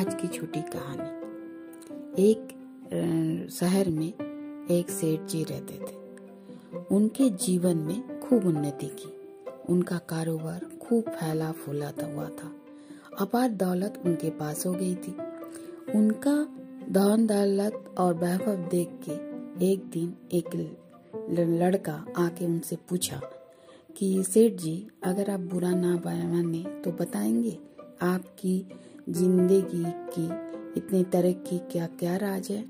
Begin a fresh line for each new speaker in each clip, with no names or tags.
आज की छोटी कहानी। एक शहर में एक सेठ जी रहते थे। उनके जीवन में खूब उन्नति की। उनका कारोबार खूब फैला फूला हुआ था। अपार दौलत उनके पास हो गई थी। उनका धन दौलत और वैभव देख के एक दिन एक लड़का आके उनसे पूछा कि, सेठ जी, अगर आप बुरा ना माने तो बताएँगे आपकी ज़िंदगी की इतनी तरक्की क्या क्या राज है?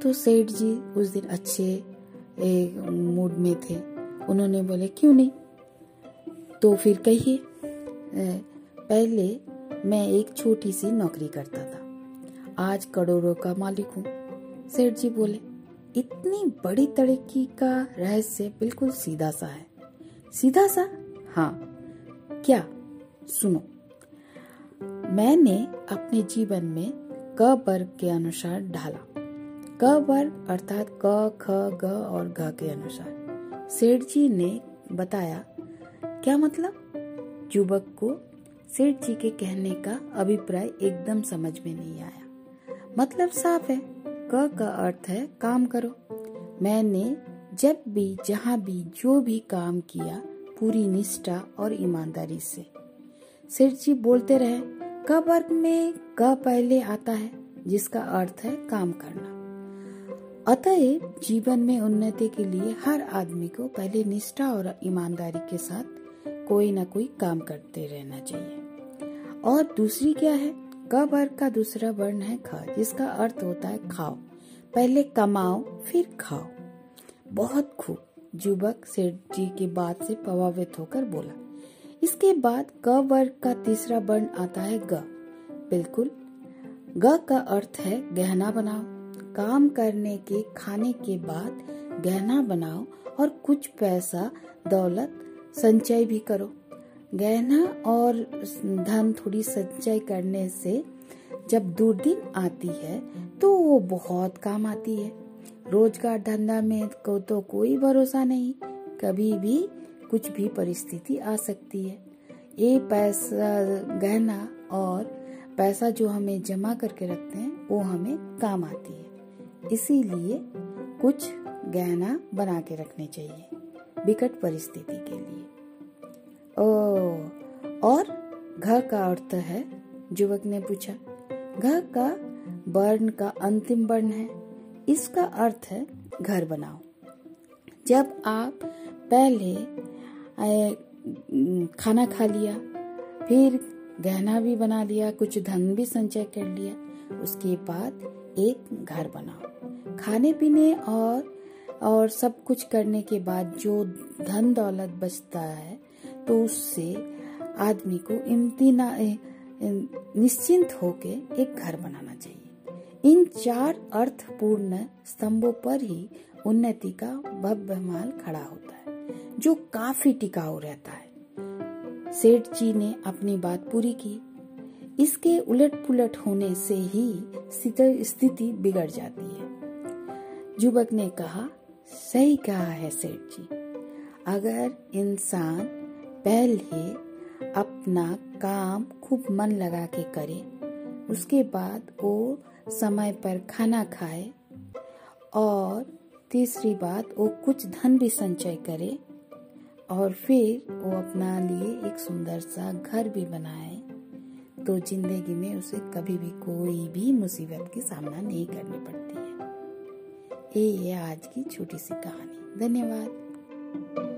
तो सेठ जी उस दिन अच्छे मूड में थे। उन्होंने बोले, क्यों नहीं? तो फिर कहिए पहले मैं एक छोटी सी नौकरी करता था। आज करोड़ों का मालिक हूँ। सेठ जी बोले, इतनी बड़ी तरक्की का रहस्य बिल्कुल सीधा सा है। सीधा सा? हाँ। क्या? सुनो। मैंने अपने जीवन में क वर्ग के अनुसार ढाला क वर्ग अर्थात क, ख, ग और घ के अनुसार। सेठ जी ने बताया, क्या मतलब? युवक को सेठ जी के कहने का अभिप्राय एकदम समझ में नहीं आया। मतलब साफ़ है, क का अर्थ है काम करो। मैंने जब भी, जहाँ भी, जो भी काम किया, पूरी निष्ठा और ईमानदारी से। सेठ जी बोलते रहे क वर्ग में क पहले आता है, जिसका अर्थ है काम करना। अतएव जीवन में उन्नति के लिए हर आदमी को पहले निष्ठा और ईमानदारी के साथ कोई ना कोई काम करते रहना चाहिए। और दूसरी क्या है? क वर्ग का दूसरा वर्ण है ख, जिसका अर्थ होता है खाओ। पहले कमाओ, फिर खाओ। बहुत खूब युवक सेठ जी की बात से प्रभावित होकर बोला। इसके बाद ग वर्ग का तीसरा वर्ण आता है ग। बिल्कुल। ग का अर्थ है गहना बनाओ। काम करने के, खाने के बाद गहना बनाओ और कुछ पैसा, दौलत, संचय भी करो। गहना और धन थोड़ी संचय करने से जब दुर्दिन आती है तो वो बहुत काम आती है। रोज़गार धंधा में को तो कोई भरोसा नहीं। कभी भी कुछ भी परिस्थिति आ सकती है। ये पैसा गहना और पैसा जो हमें जमा करके रखते हैं, वो हमें काम आती है। इसीलिए कुछ गहना बना के रखने चाहिए विकट परिस्थिति के लिए। ओ, और घ का अर्थ है, युवक ने पूछा घर का वर्ण का अंतिम वर्ण है। इसका अर्थ है, घर बनाओ। जब आप पहले खाना खा लिया। फिर गहना भी बना लिया, कुछ धन भी संचय कर लिया। उसके बाद एक घर बनाओ खाने पीने और और सब कुछ करने के बाद जो धन दौलत बचता है तो उससे आदमी को इम्तिना निश्चिंत होके एक घर बनाना चाहिए। इन चार अर्थपूर्ण स्तंभों पर ही उन्नति का भव्य माल खड़ा होता है। जो काफ़ी टिकाऊ रहता है। सेठ जी ने अपनी बात पूरी की। इसके उलट पुलट होने से ही स्थिति बिगड़ जाती है। युवक ने कहा, सही कहा है सेठ जी। अगर इंसान पहले अपना काम खूब मन लगा के करे, उसके बाद वो समय पर खाना खाए और तीसरी बात, वो कुछ धन भी संचय करे और फिर वो अपना लिए एक सुंदर सा घर भी बनाए। तो ज़िंदगी में उसे कभी भी कोई भी मुसीबत की सामना नहीं करनी पड़ती है। ये है आज की छोटी सी कहानी। धन्यवाद।